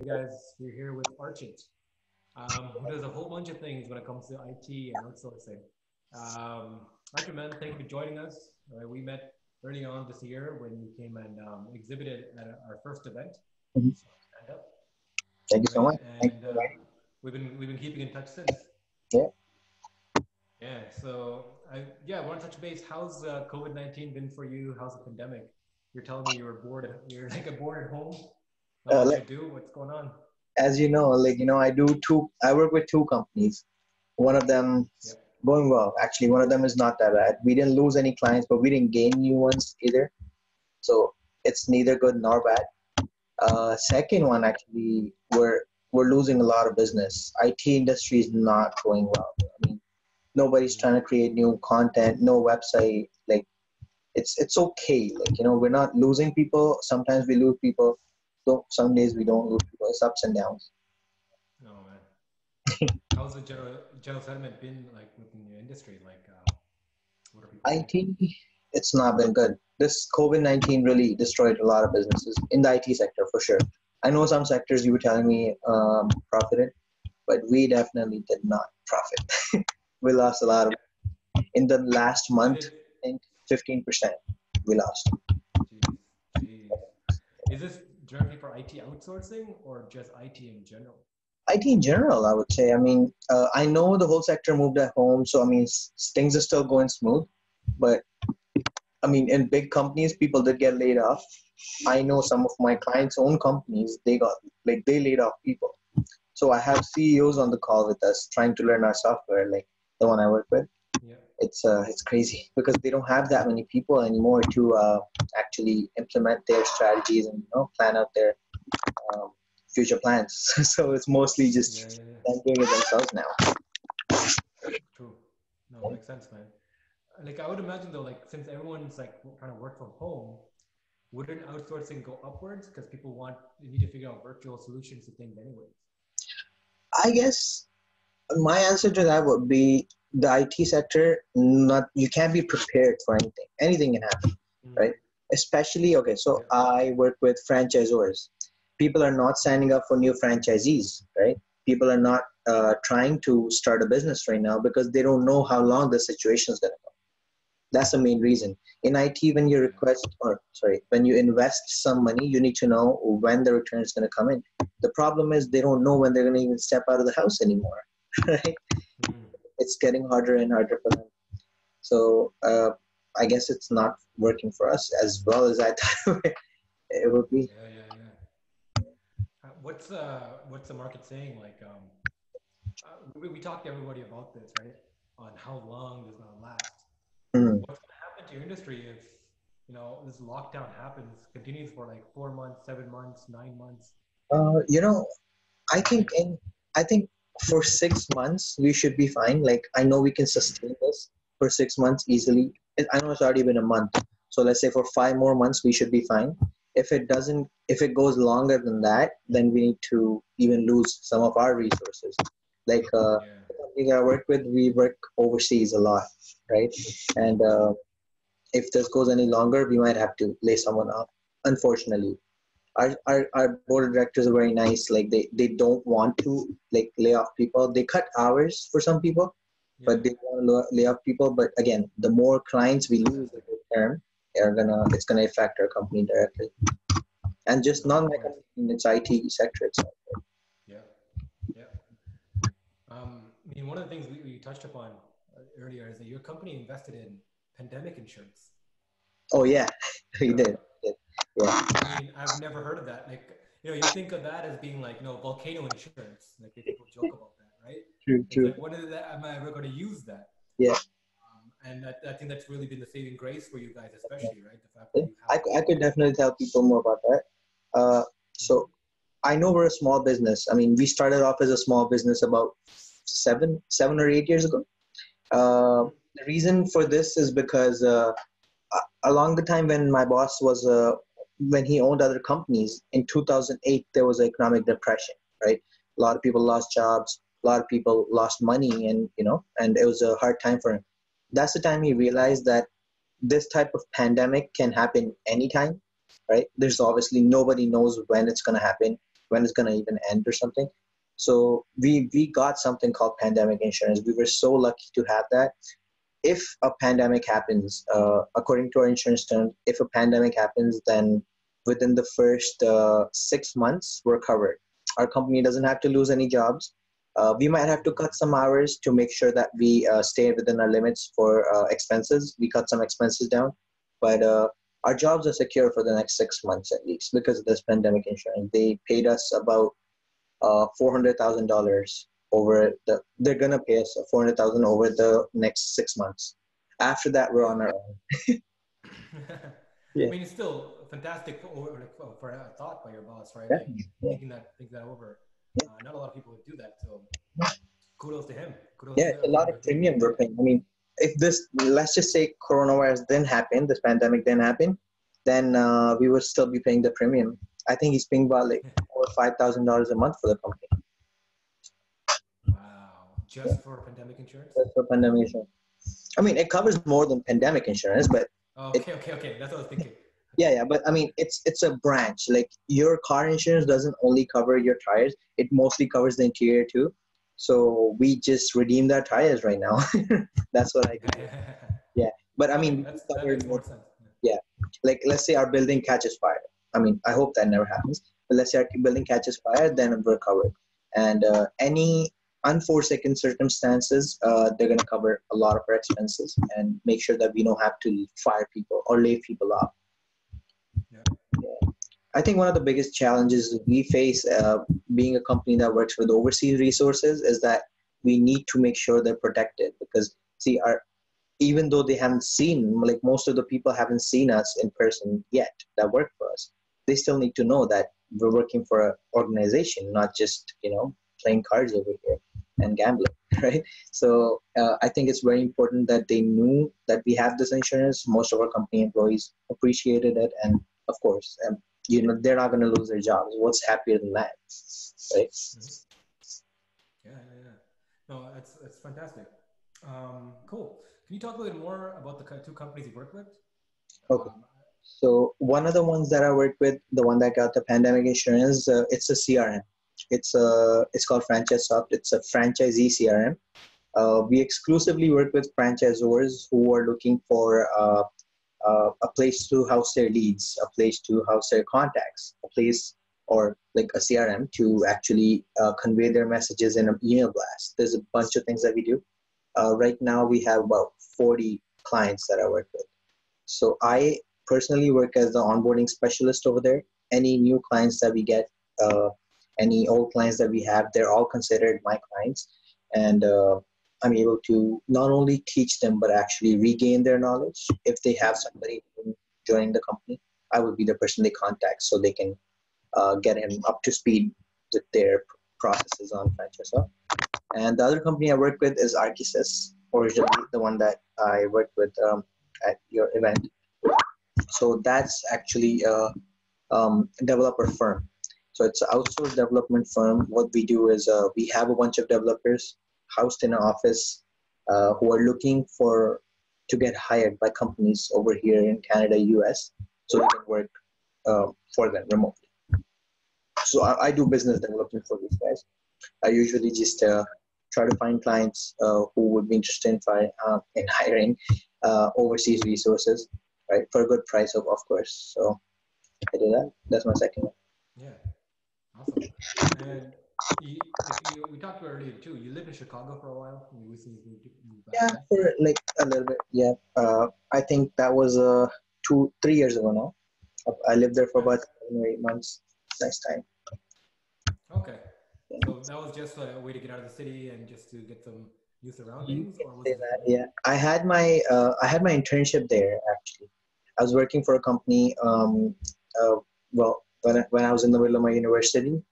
Hey guys, we're here with Archit, um, who does a whole bunch of things when it comes to IT and outsourcing. Um, Archit, man, thank you for joining us. Uh, we met early on this year when you came and um, exhibited at our first event. Mm-hmm. So stand up. Thank you so much. And uh, we've been we've been keeping in touch since. Yeah. Yeah. So I yeah, I want to touch base. How's uh, COVID nineteen been for you? How's the pandemic? You're telling me you were bored. You're like a bored at home uh, like, do? What's going on? As you know, like you know, I do two. I work with two companies. One of them yep. going well. Actually, one of them is not that bad. We didn't lose any clients, but we didn't gain new ones either. So it's neither good nor bad. Uh, second one, actually, we're we're losing a lot of business. IT industry is not going well. I mean, nobody's trying to create new content, no website. Like, it's it's okay. Like you know, we're not losing people. Sometimes we lose people, so some days we don't lose. It's ups and downs. Oh man. How's the general, general sentiment been like within your industry? Like, uh, what are people? IT, it's not been good. This COVID nineteen really destroyed a lot of businesses in the IT sector for sure. I know some sectors you were telling me um, profited, but we definitely did not profit. we lost a lot of. In the last month, I think fifteen percent we lost. Jeez, jeez. Is this directly for IT outsourcing or just IT in general? IT in general, I would say. I mean, uh, I know the whole sector moved at home, so I mean, things are still going smooth. But I mean, in big companies, people did get laid off. I know some of my clients' own companies, they got like they laid off people. So I have CEOs on the call with us trying to learn our software, like the one I work with it's uh, it's crazy because they don't have that many people anymore to uh, actually implement their strategies and you know plan out their um, future plans. so it's mostly just yeah, yeah, yeah. them doing it themselves now. True. No, makes sense, man. Like I would imagine though, like since everyone's like trying to work from home, wouldn't outsourcing go upwards because people want you need to figure out virtual solutions to things anyways? I guess my answer to that would be the IT sector, not you can't be prepared for anything. Anything can happen, mm-hmm. right? Especially okay. So yeah. I work with franchisors. People are not signing up for new franchisees, right? People are not uh, trying to start a business right now because they don't know how long the situation is going to go. That's the main reason. In IT, when you request or sorry, when you invest some money, you need to know when the return is going to come in. The problem is they don't know when they're going to even step out of the house anymore, right? Mm-hmm it's getting harder and harder for them. So uh, I guess it's not working for us as well as I thought it would be. Yeah, yeah, yeah. Uh, what's uh, what's the market saying? Like, um, uh, we, we talked to everybody about this, right? On how long this is gonna last. Mm-hmm. What's gonna happen to your industry if you know this lockdown happens, continues for like four months, seven months, nine months? Uh, you know, I think in I think for six months we should be fine. Like i know we can sustain this for six months easily. I know it's already been a month. So let's say for five more months we should be fine. If it doesn't if it goes longer than that then we need to even lose some of our resources. Like uh yeah. the company i work with we work overseas a lot right? And uh, if this goes any longer we might have to lay someone off unfortunately our, our, our board of directors are very nice like they, they don't want to like lay off people they cut hours for some people yeah. but they want to lay off people but again the more clients we lose in return are gonna it's gonna affect our company directly and just not my company in its IT sector itself. Yeah, yeah. Um, I mean, one of the things we, we touched upon earlier is that your company invested in pandemic insurance. Oh yeah, we did. Yeah. I mean, I've never heard of that. Like, you know, you think of that as being like, you know, volcano insurance. Like people joke about that, right? True, true. Like, when is that? Am I ever going to use that? Yeah. Um, and I, I, think that's really been the saving grace for you guys, especially, right? The fact that I, I could definitely tell people more about that. Uh, so I know we're a small business. I mean, we started off as a small business about seven, seven or eight years ago. Uh, the reason for this is because uh, along the time when my boss was uh, when he owned other companies in 2008 there was an economic depression right a lot of people lost jobs a lot of people lost money and you know and it was a hard time for him that's the time he realized that this type of pandemic can happen anytime right there's obviously nobody knows when it's going to happen when it's gonna even end or something. So we we got something called pandemic insurance. We were so lucky to have that if a pandemic happens, uh, according to our insurance terms, if a pandemic happens, then within the first uh, six months, we're covered. Our company doesn't have to lose any jobs. Uh, we might have to cut some hours to make sure that we uh, stay within our limits for uh, expenses. We cut some expenses down, but uh, our jobs are secure for the next six months at least because of this pandemic insurance. They paid us about $400,000 over the. They're gonna pay us four hundred thousand over the next six months. After that, we're on our own. yeah. I mean, it's still fantastic for, for a thought by your boss, right? Yeah. Like, thinking that thinking that over. Uh, not a lot of people would do that, so kudos to him. Kudos yeah, to it's a lot of premium we're paying. I mean, if this, let's just say coronavirus didn't happen, this pandemic didn't happen, then uh, we would still be paying the premium. I think he's paying about like over five thousand dollars a month for the company. Just for pandemic insurance? That's for pandemic insurance. I mean, it covers more than pandemic insurance, but Okay, okay, okay. That's what I was thinking. yeah, yeah. But I mean, it's it's a branch. Like your car insurance doesn't only cover your tires; it mostly covers the interior too. So we just redeemed our tires right now. That's what I do. Yeah, but I mean, That's, that more sense. like let's say our building catches fire i mean i hope that never happens but let's say our building catches fire then we're covered and uh, any unforeseen circumstances uh, they're going to cover a lot of our expenses and make sure that we don't have to fire people or lay people off Yeah. Yeah. i think one of the biggest challenges we face uh, being a company that works with overseas resources is that we need to make sure they're protected because see our even though they haven't seen like most of the people haven't seen us in person yet that work for us they still need to know that we're working for an organization not just you know playing cards over here and gambling right so uh, i think it's very important that they knew that we have this insurance most of our company employees appreciated it and of course um, you know they're not going to lose their jobs what's happier than that right Yeah, yeah, yeah. No, that's that's fantastic. Um, cool. Can you talk a little more about the two companies you work with? Okay. Um, So one of the ones that I work with, the one that got the pandemic insurance, uh, it's a CRM. It's a it's called Franchise Soft. It's a franchisee CRM. Uh, we exclusively work with franchisors who are looking for uh, uh, a place to house their leads, a place to house their contacts, a place or like a CRM to actually uh, convey their messages in an email blast. There's a bunch of things that we do. Uh, right now, we have about 40 clients that I work with. So I personally work as the onboarding specialist over there. Any new clients that we get, uh, any old clients that we have, they're all considered my clients. And uh, I'm able to not only teach them, but actually regain their knowledge. If they have somebody joining the company, I would be the person they contact so they can uh, get him up to speed with their processes on Franchise. And the other company I work with is Archisys, originally the one that I worked with um, at your event. So that's actually a um, developer firm. So it's an outsourced development firm. What we do is uh, we have a bunch of developers housed in an office uh, who are looking for to get hired by companies over here in Canada, US, so they can work uh, for them remotely. So I, I do business development for these guys. I usually just uh, try to find clients uh, who would be interested in, uh, in hiring overseas resources, right, for a good price, of, of course. So I do that. That's my second one. Yeah, awesome. And you, you, we talked about earlier too. You lived in Chicago for a while. You recently moved, moved back. Yeah, for like a little bit. Yeah, uh, I think that was uh, two, three years ago now. I lived there for about seven or eight months. Nice time. Okay. So that was just a way to get out of the city and just to get some new surroundings, or was that, yeah, I had my uh, I had my internship there actually. I was working for a company. Um, uh, well, when I, when I was in the middle of my university,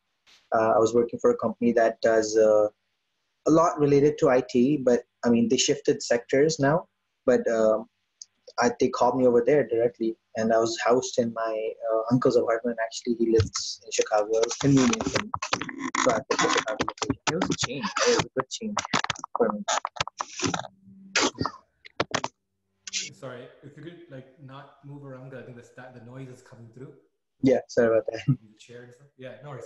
uh, I was working for a company that does uh, a lot related to IT. But I mean, they shifted sectors now. But um, I, they called me over there directly, and I was housed in my uh, uncle's apartment. Actually, he lives in Chicago. It was convenient for me. So I the Chicago. It was a change. It was a good change for me. Sorry, if you could like not move around, 'cause I think the the noise is coming through. Yeah, sorry about that. chair. Yeah, no worries.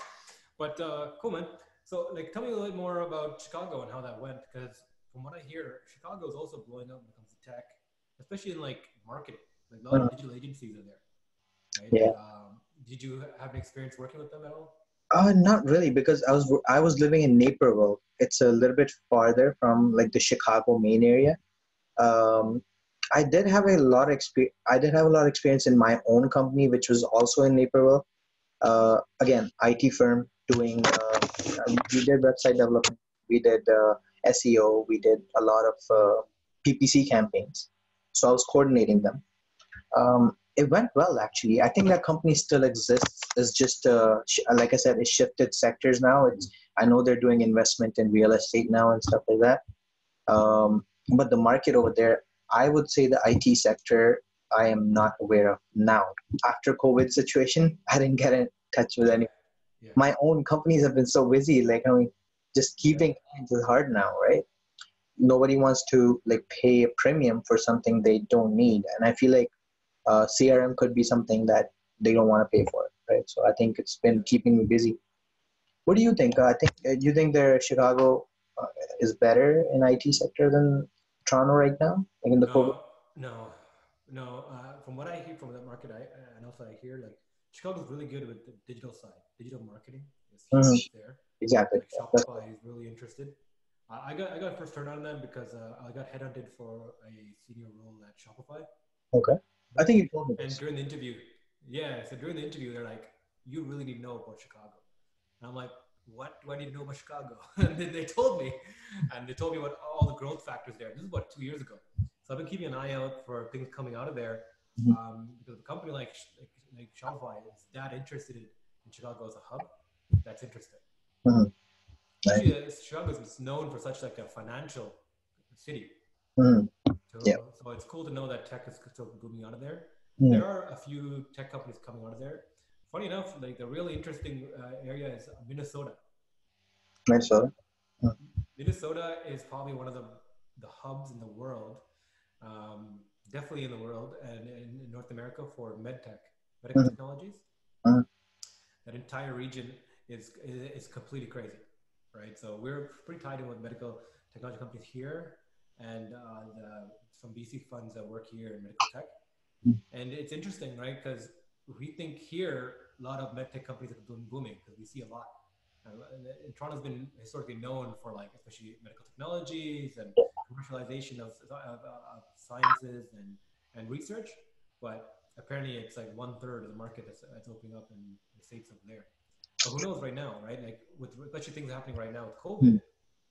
But uh, cool, man. So, like, tell me a little bit more about Chicago and how that went, because from what I hear, Chicago is also blowing up when it comes to tech, especially in like marketing. Like a lot of digital agencies are there. Right? Yeah. Um, did you have an experience working with them at all? Uh, not really, because I was I was living in Naperville. It's a little bit farther from like the Chicago main area. Um, I did have a lot of experience. I did have a lot of experience in my own company, which was also in Naperville. Uh, again, IT firm doing. Uh, we did website development. We did uh, SEO. We did a lot of uh, PPC campaigns. So I was coordinating them. Um, it went well actually. I think that company still exists. It's just uh, like I said, it shifted sectors now. It's I know they're doing investment in real estate now and stuff like that. Um, but the market over there, I would say the IT sector, I am not aware of now. After COVID situation, I didn't get in touch with any. Yeah. My own companies have been so busy. Like I mean, just keeping clients is hard now, right? Nobody wants to like pay a premium for something they don't need, and I feel like uh, CRM could be something that they don't want to pay for, right? So I think it's been keeping me busy. What do you think? Uh, I think uh, you think the Chicago uh, is better in IT sector than Toronto right now, like in the COVID? No, no, no. Uh, from what I hear from that market, I and also I hear like Chicago's really good with the digital side, digital marketing is Mhm. huge there. Exactly. Like Shopify is really interested. Uh, I got I got first turn on them because uh, I got headhunted for a senior role at Shopify. Okay. I think you told me And during the interview, yeah, so during the interview, they're like, "You really need to know about Chicago." And I'm like, "What do I need to know about Chicago?" and then they told me, and they told me about all the growth factors there. This is about two years ago. So I've been keeping an eye out for things coming out of there Mhm. um, because a company like, like like Shopify is that interested in, in Chicago as a hub. That's interesting. Mhm. Actually, uh, Chicago is known for such like a financial city. Mhm. So, Yeah. so it's cool to know that tech is still booming out of there. Mhm. There are a few tech companies coming out of there. Funny enough, like the really interesting uh, area is Minnesota. Minnesota. Minnesota is probably one of the, the hubs in the world, um, definitely in the world and in, North America for medtech, medical Mhm. technologies. Mhm. That entire region is, is is completely crazy, right? So we're pretty tied in with medical technology companies here, and uh, the, some VC funds that work here in medical tech. Mhm. And it's interesting, right? Because we think here a lot of medtech companies are doing booming because we see a lot. And- and Toronto's been historically known for like, especially medical technologies and commercialization of, of, of sciences and, and research. But apparently, it's like one third of the market that's, that's opening up in the states over there. But who knows right now, right? Like with especially things happening right now with COVID. Hmm.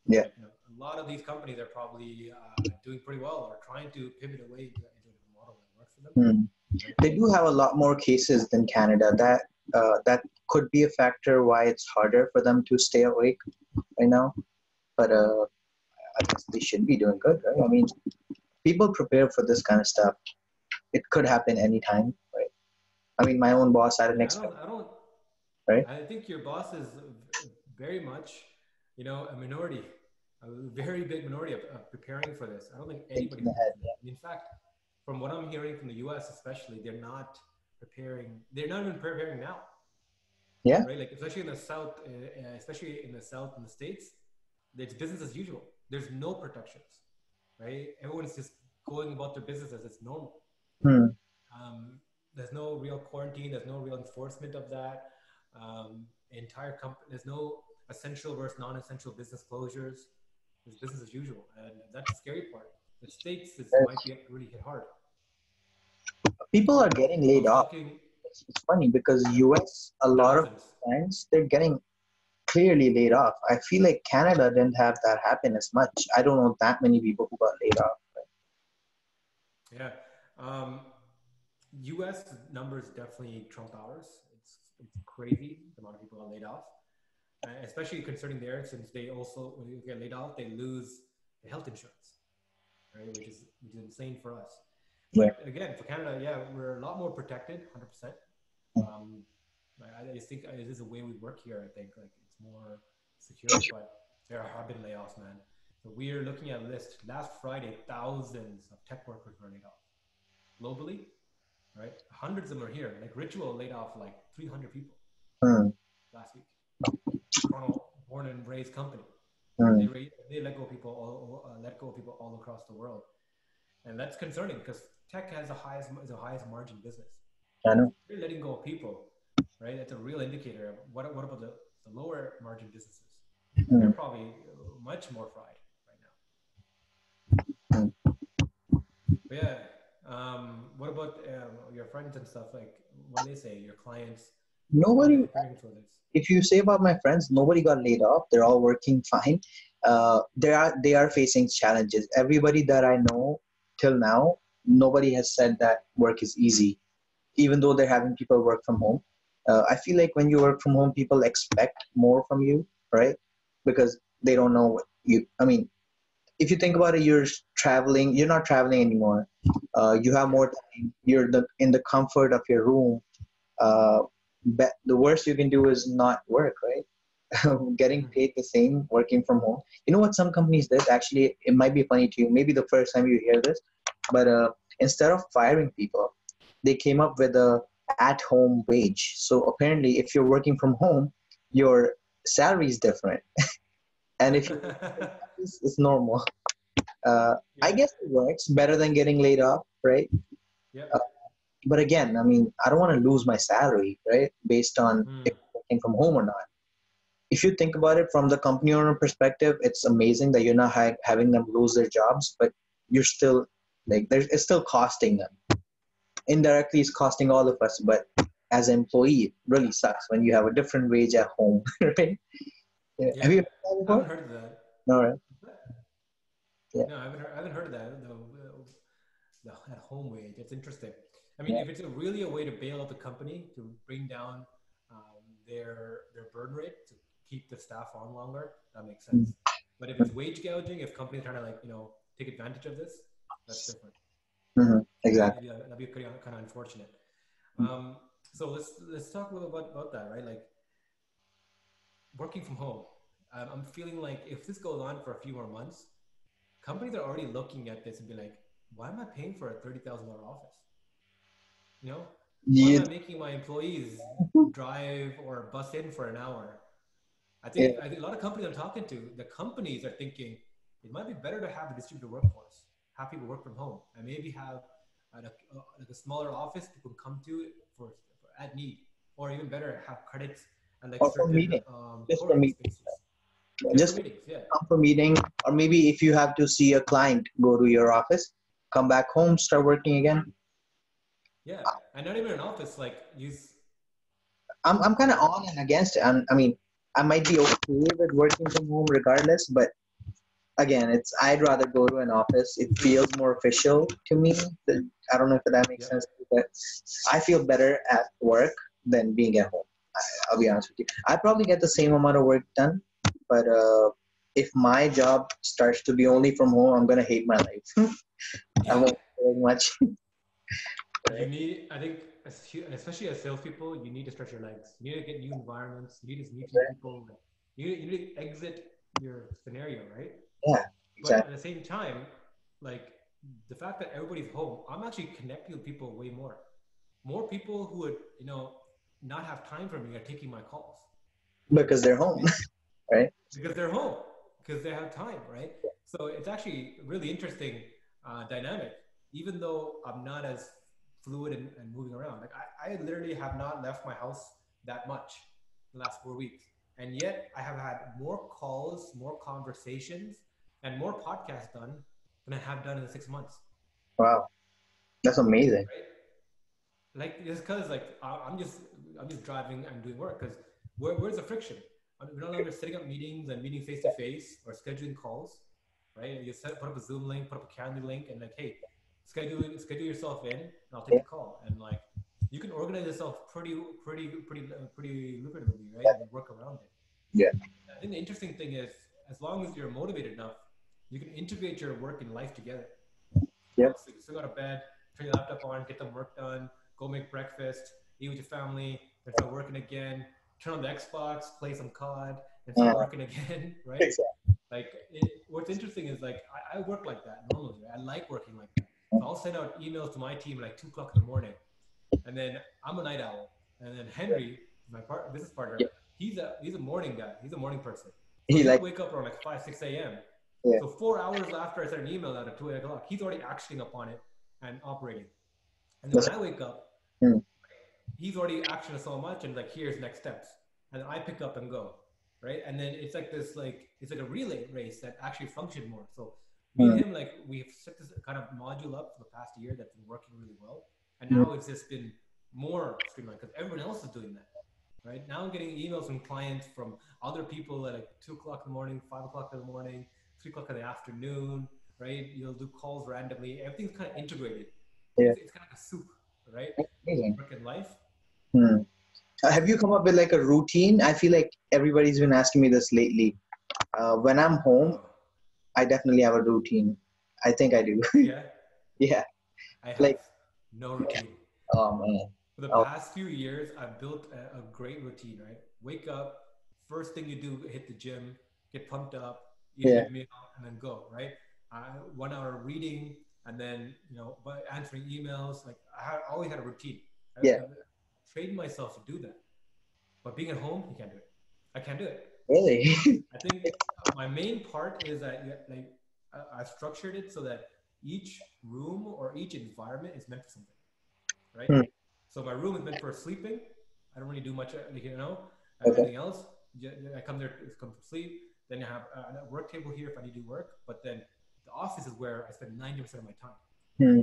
Yeah. You know, a lot of these companies are probably uh, doing pretty well or trying to pivot away into, into a model that works for them. Hmm. They do have a lot more cases than Canada. That uh, that could be a factor why it's harder for them to stay awake right now. But uh, I guess they should be doing good, right? I mean, people prepare for this kind of stuff. It could happen anytime, right? I mean, my own boss had an I expect. don't, I don't. Right? I think your boss is very much, you know, a minority, a very big minority of, of preparing for this. I don't think anybody. Thinking ahead, In fact, from what I'm hearing from the U.S., especially, they're not preparing. They're not even preparing now. Yeah. Right. Like especially in the south, uh, uh, especially in the south in the states, it's business as usual. There's no protections. Right. Everyone's just going about their business as it's normal. Hmm. Um, there's no real quarantine. There's no real enforcement of that. Um, entire company. There's no essential versus non-essential business closures. It's business as usual, and that's the scary part. The states is, Yes. might get really hit hard. People are getting laid off. It's, it's funny because U.S. a lot of clients they're getting clearly laid off. I feel like Canada didn't have that happen as much. I don't know that many people who got laid off. Yeah. Um, U.S. numbers definitely trump ours. It's it's crazy the amount of people are laid off, uh, especially concerning there since they also when you get laid off they lose the health insurance, right? Which is which is insane for us. But again, for Canada, yeah, we're a lot more protected, hundred percent. Um, I, I just think it is a way we work here. I think like it's more secure, but there have been layoffs, man. So we are looking at a list. Last Friday, thousands of tech workers were laid off globally, right? Hundreds of them are here. Like Ritual laid off like 300 people Hmm. last week. Toronto born and raised company. Mm. They, they let go of people all, uh, let go of people all across the world, and that's concerning because tech has the highest is the highest margin business. I know. You're letting go of people, right? That's a real indicator. of What what about the, the lower margin businesses? Mm. They're probably much more fried right now. Mm. But yeah. Um, what about um, your friends and stuff? Like, what do they say? Your clients? Nobody. what are they hearing for this? If you say about my friends, nobody got laid off. They're all working fine. Uh, they are they are facing challenges. Everybody that I know till now, nobody has said that work is easy, even though they're having people work from home. Uh, I feel like when you work from home, people expect more from you, right? Because they don't know what you. I mean, if you think about it, you're traveling. You're not traveling anymore. Uh, you have more time. You're the, in the comfort of your room. Be- the worst you can do is not work, right? Getting paid the same working from home. You know what some companies did? Actually, it might be funny to you. Maybe the first time you hear this, but uh, instead of firing people, they came up with a at-home wage. So apparently, if you're working from home, your salary is different, and if it's, it's normal. Uh, I guess it works better than getting laid off, right? Yep. Uh, but again, I mean, I don't want to lose my salary, right? Based on Mm. if working from home or not. If you think about it from the company owner perspective, it's amazing that you're not ha- having them lose their jobs, but you're still like, there's, it's still costing them. Indirectly, it's costing all of us, but as an employee, it really sucks when you have a different wage at home, right? Yeah. Have you heard that I haven't heard of that. No, right? Yeah. No, I haven't heard, I haven't heard of that. The, the, at home wage. It's interesting. I mean, Yeah. if it's a really a way to bail out the company to bring down um, their their burn rate to keep the staff on longer, that makes sense. But if it's wage gouging, if companies are trying to like you know take advantage of this, that's different. hmm Exactly. Yeah, that'd be pretty kind of unfortunate. Um, so let's let's talk a little bit about that, right? Like working from home. Um, I'm feeling like if this goes on for a few more months, companies are already looking at this and be like, "Why am I paying for a thirty thousand dollar office? You know, why Yeah. am I making my employees drive or bus in for an hour?" I think, I think a lot of companies I'm talking to, the companies are thinking it might be better to have a distributed workforce, have people work from home, and maybe have uh, like a, like a smaller office people can come to for, for at need, or even better, have credits and like Or for meeting. um, Just for co-working meeting. Just Just for meetings, yeah. come for meeting, or maybe if you have to see a client, go to your office, come back home, start working again. Yeah, and not even an office. Like use I'm I'm kind of on and against it. I'm, I mean, I might be okay with working from home regardless, but again, it's I'd rather go to an office. It feels more official to me. I don't know if that makes Yeah. sense, but I feel better at work than being at home. I, I'll be honest with you. I probably get the same amount of work done, but uh, if my job starts to be only from home, I'm gonna hate my life. I won't very much. you need. I think, especially as salespeople, you need to stretch your legs. You need to get new environments. You need to meet new people. You need, you need to exit your scenario, right? Yeah, But exactly. at the same time, like the fact that everybody's home, I'm actually connecting with people way more. More people who would, you know, not have time for me are taking my calls because they're home. Right? Because they're home because they have time, right? So it's actually really interesting uh, dynamic. Even though I'm not as fluid and, and moving around, like I, I literally have not left my house that much the last four weeks, and yet I have had more calls, more conversations, and more podcasts done than I have done in the six months. Wow, that's amazing. right? Like just because like I- I'm just I'm just driving and doing work because where, where's the friction? I mean, we're no longer setting up meetings and meeting face to face or scheduling calls, right? You set put up a Zoom link, put up a Calendly link, and like, hey, schedule schedule yourself in, and I'll take the call. And like, you can organize yourself pretty pretty pretty uh, pretty lucratively, right? And work around it. Yeah. I think the interesting thing is, as long as you're motivated enough, you can integrate your work and life together. Yep. So you still go to bed, turn your laptop on, get some work done, go make breakfast, eat with your family, then start working again, turn on the Xbox, play some COD, and start Yeah. working again, right? Exactly. Like, it, what's interesting is like, I, I work like that normally. I like working like that. So I'll send out emails to my team like two o'clock in the morning, and then I'm a night owl, and then Henry, my part, business partner, Yeah. he's a he's a morning guy. He's a morning person. He he like wake up around like five six a.m. Yeah. So four hours after I send an email out at two o'clock, he's already acting upon it and operating. And then when I wake up, Hmm. he's already actioned so much and like here's next steps, and then I pick up and go, right? And then it's like this like it's like a relay race that actually functioned more. So me and him like we've set this kind of module up for the past year that's been working really well, and now it's just been more streamlined because everyone else is doing that. Right now, I'm getting emails from clients from other people at like two o'clock in the morning, five o'clock in the morning, three o'clock in the afternoon. Right? You'll do calls randomly. Everything's kind of integrated. Yeah. It's, it's kind of like a soup, right? amazing. Work and life. Hmm. Uh, Have you come up with like a routine? I feel like everybody's been asking me this lately. Uh, when I'm home, I definitely have a routine. I think I do. Yeah. yeah. I have Like- no routine. Oh man. For the Oh. past few years, I've built a, a great routine, right? Wake up, first thing you do, hit the gym, get pumped up, eat Yeah. a meal, and then go, right? Uh, one hour reading, and then, you know, by answering emails. Like, I had, always had a routine. I, Yeah. I trained myself to do that. But being at home, you can't do it. I can't do it. Really? I think my main part is that like I- I've structured it so that each room or each environment is meant for something, right? Hmm. So my room is meant for sleeping. I don't really do much, uh, you know. Okay. Everything else, I come there to come to sleep. Then I have a work table here if I need to work. But then the office is where I spend ninety percent of my time, Hmm.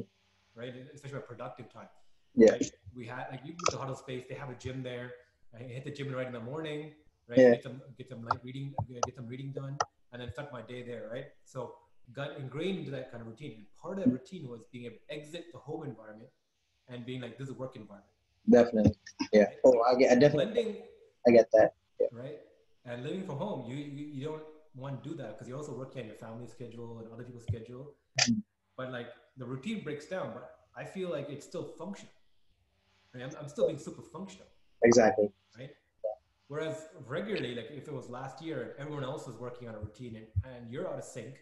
right? Especially my productive time. Yeah. Like, we had like you the huddle space. They have a gym there. I hit the gym right in the morning, right? Yeah. Get some get some light reading, get some reading done, and then start my day there, right? So got ingrained into that kind of routine. And part of that routine was being able to exit the home environment and being like, this is a work environment. Definitely. Yeah. Oh, I get. I definitely. Blending, I get that. right? And living from home, you you, you don't want to do that because you're also working on your family schedule and other people's schedule. Mhm. But like the routine breaks down, but I feel like it's still functional. Right? I'm, I'm still being super functional. Exactly. right? Whereas regularly, like if it was last year and everyone else was working on a routine and, and you're out of sync,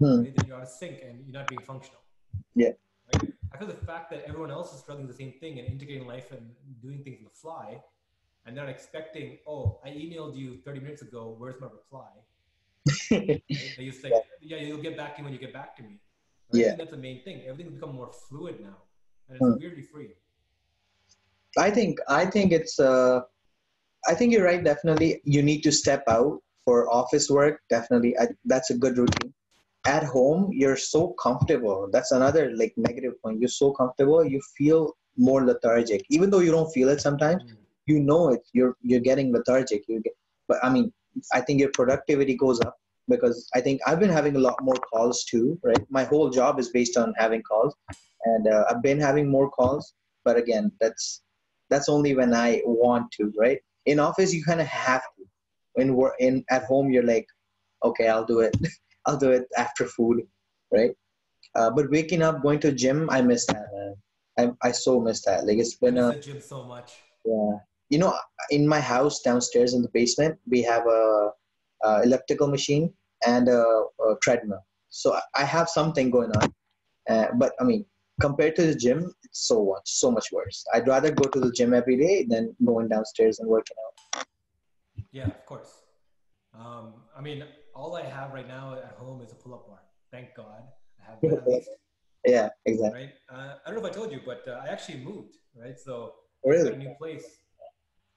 Hmm. then you're out of sync and you're not being functional. Yeah. Right? I feel the fact that everyone else is struggling with the same thing and integrating life and doing things on the fly, and they're not expecting, oh, I emailed you 30 minutes ago, where's my reply? Right? They just like, yeah, you'll get back to me when you get back to me. Right? I Yeah. think that's the main thing. Everything's become more fluid now, and it's Hmm. weirdly free. I think I think it's uh I think you're right definitely. You need to step out for office work definitely. I, that's a good routine. At home you're so comfortable. That's another like negative point. You're so comfortable you feel more lethargic. Even though you don't feel it sometimes Mm. you know it. You're you're getting lethargic. You get but I mean I think your productivity goes up because I think I've been having a lot more calls too right? My whole job is based on having calls and uh, I've been having more calls but again that's that's only when I want to, right? In office, you kind of have to. When we're in at home, you're like, okay, I'll do it. I'll do it after food, right? Uh, but waking up, going to gym, I miss that, man. I I so miss that. Like it's been a the gym so much. yeah. You know, in my house downstairs in the basement, we have a, a elliptical machine and a, a treadmill. So I- I have something going on. Uh, but I mean, compared to the gym, it's so much, so much worse. I'd rather go to the gym every day than going downstairs and working out. Yeah, of course. Um, I mean, all I have right now at home is a pull-up bar. Thank God, I have that at least, Yeah, exactly. right? Uh, I don't know if I told you, but uh, I actually moved, right? So we got a new place,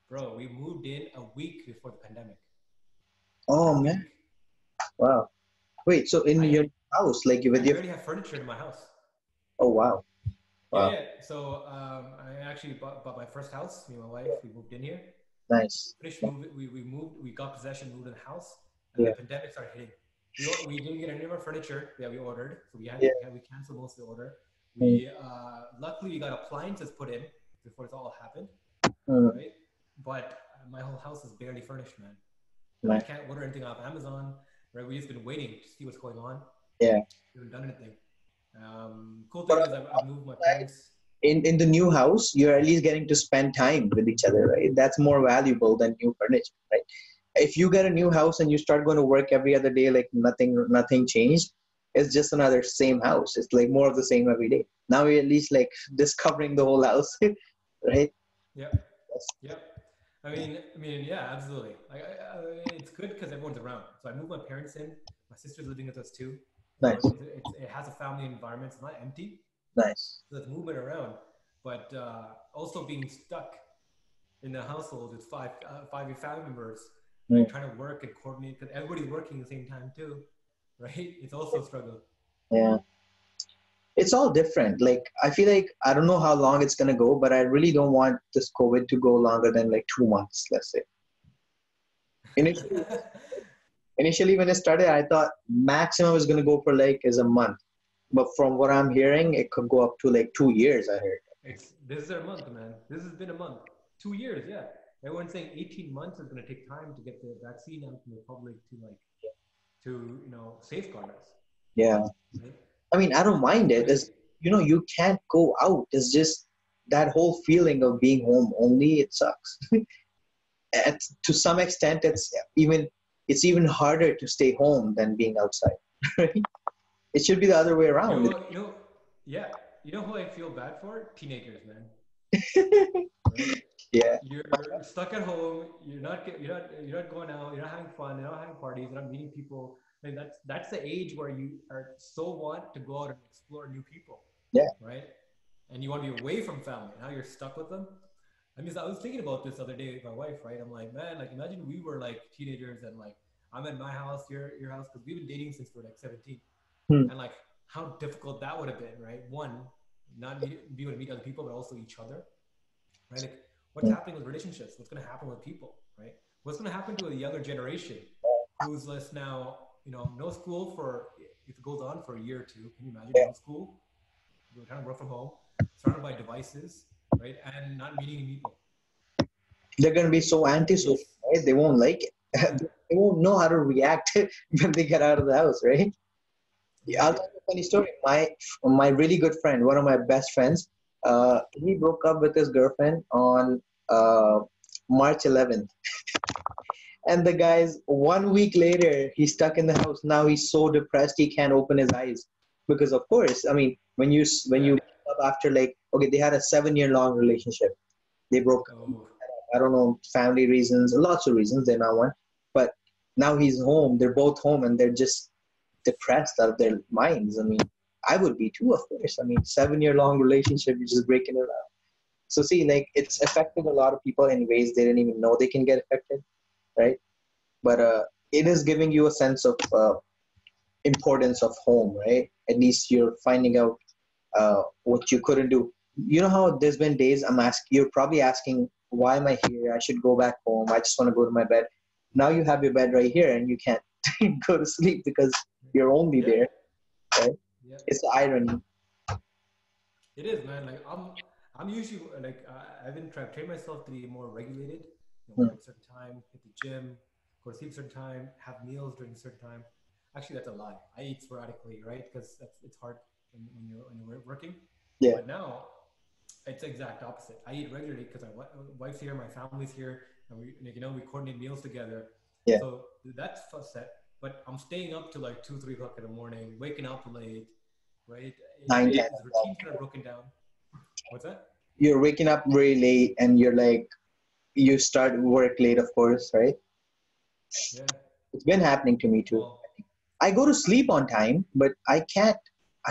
bro. We moved in a week before the pandemic. Oh man, wow. Wait, so in I- your house, like you with I your already have furniture in my house. Oh wow, Wow. Yeah. So um, I actually bought, bought my first house. Me and my wife, we moved in here. nice. Finished moving, we, we moved, we got possession, moved in the house, and Yeah. the pandemic started hitting. We, we didn't get any of our furniture that we ordered, so we had Yeah. we, we canceled most of the order. We uh, luckily we got appliances put in before this all happened, Mm, right? But uh, my whole house is barely furnished, man. I can't order anything off Amazon. Right? We just been waiting to see what's going on. Yeah. We haven't done anything. Um, cool thing is I've, moved my parents. in in the new house, you're at least getting to spend time with each other, right? That's more valuable than new furniture, right? If you get a new house and you start going to work every other day, like nothing nothing changed, it's just another same house. It's like more of the same every day. Now you're at least like discovering the whole house, right? Yeah. Yep. I mean, I mean, yeah, absolutely. Like, I, I, it's good because everyone's around. So I moved my parents in. My sister's living with us too. Nice. It's, it has a family environment. It's not empty. Nice. So there's movement around, but uh, also being stuck in the household with five uh, five family members, Mm. trying to work and coordinate because everybody's working at the same time too, right? It's also a struggle. Yeah. It's all different. Like I feel like I don't know how long it's gonna go, but I really don't want this COVID to go longer than like two months, let's say. Initially, initially when it started, I thought maximum is gonna go for like is a month. But from what I'm hearing, it could go up to like two years, I heard. It's this is a month, man. This has been a month, two years, yeah. Everyone's saying 18 months is going to take time to get the vaccine out to the public to like to you know safeguard us. Yeah. Right? I mean, I don't mind it. It's, you know, you can't go out. It's just that whole feeling of being home only. It sucks. At, to some extent, it's even it's even harder to stay home than being outside. Right? It should be the other way You around. know, you know, yeah. You know who I feel bad for? Teenagers, man. Right? yeah. You're stuck at home. You're not you're not you're not going out. You're not having fun. You're not having parties. You're not meeting people. And that's that's the age where you are so want to go out and explore new people. Yeah. Right. And you want to be away from family. Now you're stuck with them. I mean, I was thinking about this the other day with my wife. Right. I'm like, man, like imagine we were like teenagers and like I'm at my house, your your house, because we've been dating since we we're like 17. Hmm. And like how difficult that would have been, right? One, not meet, be able to meet other people, but also each other, right? Like what's Yeah. happening with relationships? What's going to happen with people, right? What's going to happen to a younger generation who's less now, you know, no school for if it goes on for a year or two. Can you imagine no school? We're trying to work from home, surrounded by devices, right? And not meeting people. They're gonna be so antisocial, right? They won't like it. They won't know how to react when they get out of the house, right? Yeah, I'll tell you a funny story. My my really good friend, one of my best friends, uh, he broke up with his girlfriend on uh, March 11th. and the guy's one week later, he's stuck in the house. Now he's so depressed he can't open his eyes because, of course, I mean, when you when you after like okay, they had a seven year long relationship, they broke up. Oh, I don't know, family reasons, lots of reasons, they're not one. Now he's home, they're both home, and they're just depressed out of their minds. I mean, I would be too, of course. I mean, seven year long relationship, you're just breaking it up. So, see, like, it's affected a lot of people in ways they didn't even know they can get affected, right? But uh, it is giving you a sense of uh, importance of home, right? At least you're finding out uh, what you couldn't do. You know how there's been days I'm asking, you're probably asking, why am I here? I should go back home. I just want to go to my bed. Now you have your bed right here and you can't go to sleep because you're only Yeah. there. yeah. It's irony. It is, man. Like I'm, I'm usually like uh, I've been trying to train myself to be more regulated. You know, work at a certain time, hit the gym, go to sleep a certain time, have meals during a certain time. Actually, that's a lie. I eat sporadically, right? Because that's it's hard when, when you're when you're working. Yeah. But now, it's the exact opposite. I eat regularly because my wife's here, my family's here, and we like, you know we coordinate meals together. Yeah. So that's set. But I'm staying up to like two, three o'clock in the morning, waking up late, right? Nine, the routine's kind of broken down. What's that? You're waking up very late and you're like, you start work late, of course, right? Yeah. It's been happening to me too. Well, I go to sleep on time, but I can't,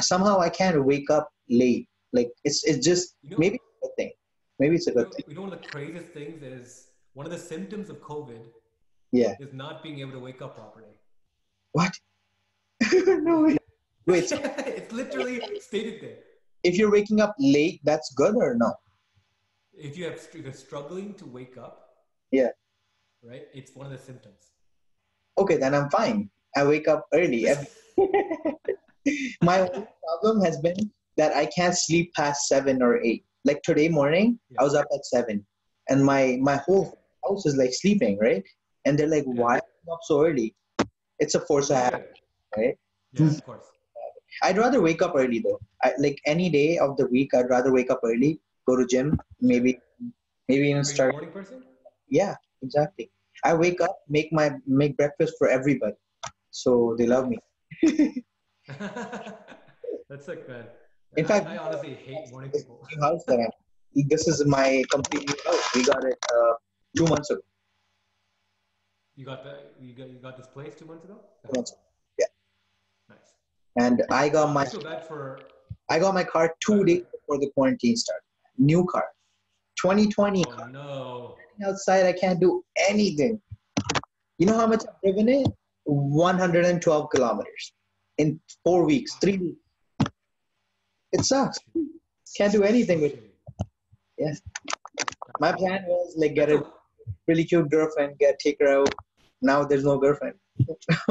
somehow I can't wake up late. Like, it's, it's just, you know, maybe it's a good thing. Maybe it's a you good know, thing. you know one of the craziest things is one of the symptoms of COVID Yeah. is not being able to wake up properly. What? no way. Wait, it's literally stated there. if you're waking up late, that's good or no? If you have if you're struggling to wake up, Yeah. right, it's one of the symptoms. Okay, then I'm fine. I wake up early. My problem has been that I can't sleep past seven or eight. Like today morning, I was up at seven, and my my whole house is like sleeping, right? And they're like, Yeah. "Why up so early?" It's a force I have, right? Yeah, of course. I'd rather wake up early though. I, like any day of the week, I'd rather wake up early, go to gym, maybe, maybe even Are start. morning person? Yeah, exactly. I wake up, make my make breakfast for everybody, so they love me. That's sick, man. In I- fact- I honestly hate morning people. House that I'm. This is my complete new house. We got it uh, two months ago. You got the you got you got this place two months ago. Two months ago. Yeah. Nice. And I got my I feel bad for. I got my car two days before the quarantine started. New car, 2020 Oh car. no. Outside, I can't do anything. You know how much I've driven it? 112 kilometers in four weeks, three weeks. It sucks. Can't do anything with it. Yes. My plan was like get a really cute girlfriend, get take her out. Now there's no girlfriend,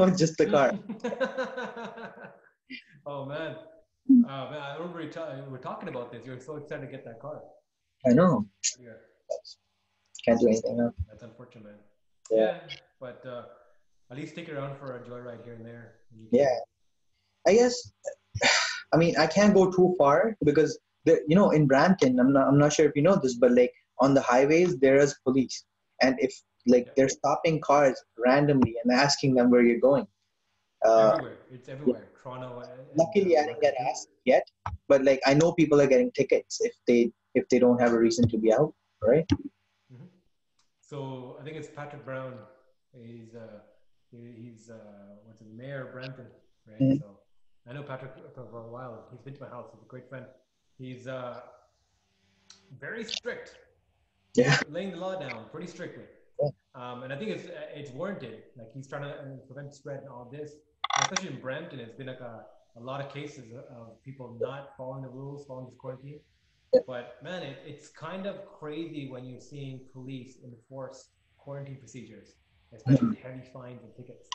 just the car. oh man. Oh man, I remember you ta- we were talking about this. You were so excited to get that car. I know. Yeah, Can't do anything now. that's unfortunate. Yeah. Yeah, but uh, at least it around for a joyride here and there. when you can. Yeah. I guess. I mean, I can't go too far because the, you know in Brampton, I'm not I'm not sure if you know this, but like on the highways there is police, and if like Yeah. they're stopping cars randomly and asking them where you're going. Uh, everywhere. It's everywhere. Toronto. and- luckily, I didn't get asked yet, but like I know people are getting tickets if they if they don't have a reason to be out, right? Mhm. So I think it's Patrick Brown. He's uh, he's uh, what's his mayor of Brampton, right? Mhm. So I know Patrick for, for a while. He's been to my house. He's a great friend. He's uh, very strict. Yeah. Laying the law down pretty strictly. Yeah. Um, and I think it's it's warranted. Like he's trying to prevent spread and all this. Especially in Brampton, it's been like a, a lot of cases of people not following the rules, following this quarantine. Yeah. But man, it, it's kind of crazy when you're seeing police enforce quarantine procedures, especially with heavy fines and tickets.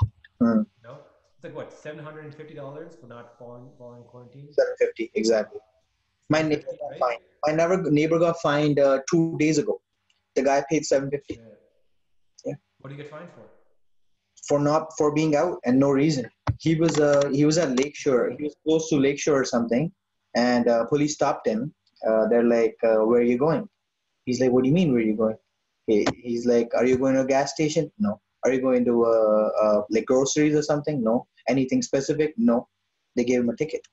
Mhm. You know, it's like what seven hundred and fifty dollars for not following following quarantine. Seven fifty exactly. My neighbor got Right? fined. My neighbor neighbor got fined uh, two days ago. The guy paid seven fifty Yeah. Yeah. What do you get fined for? for not for being out and no reason. He was uh he was at Lakeshore. He was close to Lakeshore or something, and uh, police stopped him. Uh, they're like, uh, "Where are you going?" He's like, "What do you mean? Where are you going?" He, he's like, "Are you going to a gas station?" No. Are you going to uh, uh like groceries or something? No. Anything specific? No. They gave him a ticket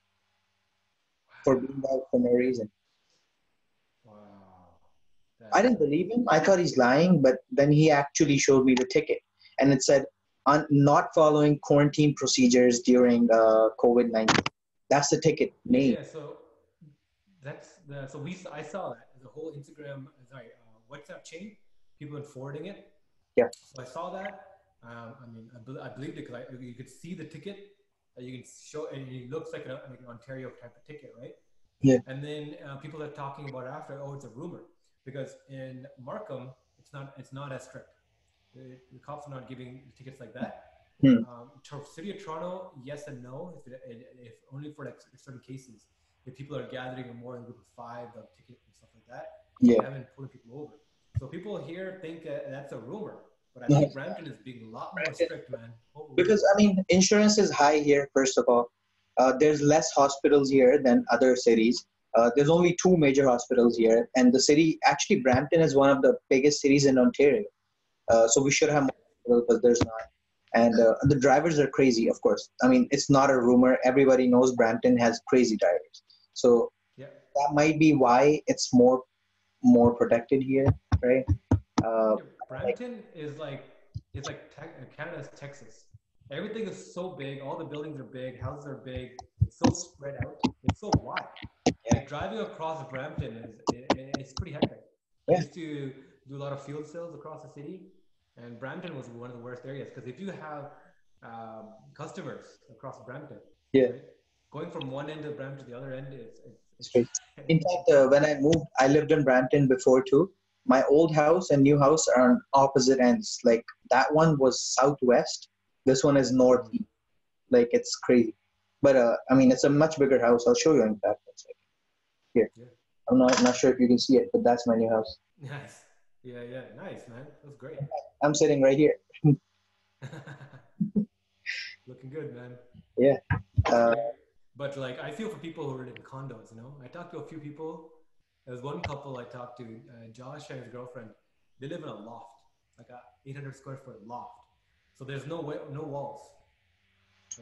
for being out for no reason. I didn't believe him. I thought he's lying, but then he actually showed me the ticket, and it said, "On not following quarantine procedures during uh, COVID nineteen." That's the ticket name. Yeah, so that's the so we I saw that the whole Instagram sorry uh, WhatsApp chain, people been forwarding it. Yeah. So I saw that. Um, I mean, I, bel I believed it because you could see the ticket. Uh, you can show, and it looks like, a, like an Ontario type of ticket, right? Yeah. And then uh, people are talking about it after. Oh, it's a rumor because in Markham, it's not it's not as strict. The, the cops are not giving tickets like that. Hmm. Um, City of Toronto, yes and no. If, it, if only for like certain cases, if people are gathering in more than a group of five, they'll ticket and stuff like that. Yeah. They haven't pulling people over. So people here think uh, that's a rumor, but I think No. Brampton is being a lot more Brampton- strict, man. Holy- Because I mean, insurance is high here. First of all, uh, there's less hospitals here than other cities. Uh, there's only two major hospitals here, and the city actually Brampton is one of the biggest cities in Ontario. Uh, so we should have more hospitals, but there's not. And uh, the drivers are crazy, of course. I mean, it's not a rumor. Everybody knows Brampton has crazy drivers. So yeah. that might be why it's more more protected here, right? Uh, Yeah, Brampton is like it's like te- Canada's Texas. Everything is so big. All the buildings are big. Houses are big. It's so spread out. It's so wide. Like driving across Brampton is it, it- it's pretty hectic. I Yeah. used to do a lot of field sales across the city, and Brampton was one of the worst areas because if you have um, customers across Brampton, Yeah. right, going from one end of Brampton to the other end is it's, Straight. In fact, uh, when I moved, I lived in Brampton before too. My old house and new house are on opposite ends. Like that one was southwest. This one is northeast. Like it's crazy. But uh, I mean, it's a much bigger house. I'll show you in fact. One second. Here. Yeah. I'm not not sure if you can see it, but that's my new house. nice. Yeah, yeah, nice, man. That's great. I'm sitting right here. Looking good, man. Yeah. Uh, but like, I feel for people who are in condos. You know, I talked to a few people. There was one couple I talked to, uh, Josh and his girlfriend. They live in a loft, like a 800 square foot loft. So there's no way, no walls.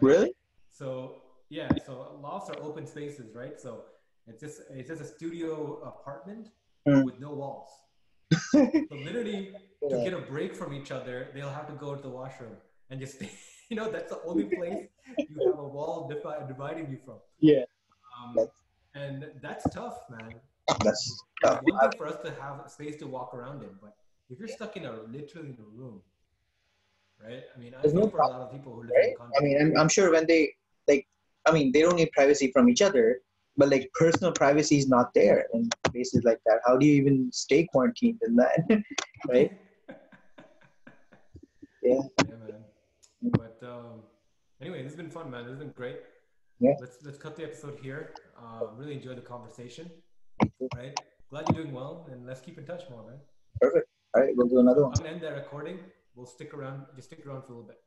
right? really? So yeah, so lofts are open spaces, right? So it's just it's just a studio apartment Mm. with no walls. so literally, to Yeah. get a break from each other, they'll have to go to the washroom and just, you know, that's the only place you have a wall divi- dividing you from. Yeah. Um, That's- and that's tough, man. That's tough. one thing for us to have space to walk around in, but if you're stuck in a literally in a room, right? I mean, I There's feel no for a lot of people who live right? in condos. I mean, I'm, I'm sure when they like, I mean, they don't need privacy from each other, but like personal privacy is not there in places like that. How do you even stay quarantined in that? right? Yeah. Yeah, man. But um, anyway, this has been fun, man. This has been great. Yeah. Let's let's cut the episode here. Uh, really enjoyed the conversation. Right. Glad you're doing well, and let's keep in touch more, man. Perfect. All right, we'll do another one. I'm gonna end that recording. We'll stick around. Just stick around for a little bit.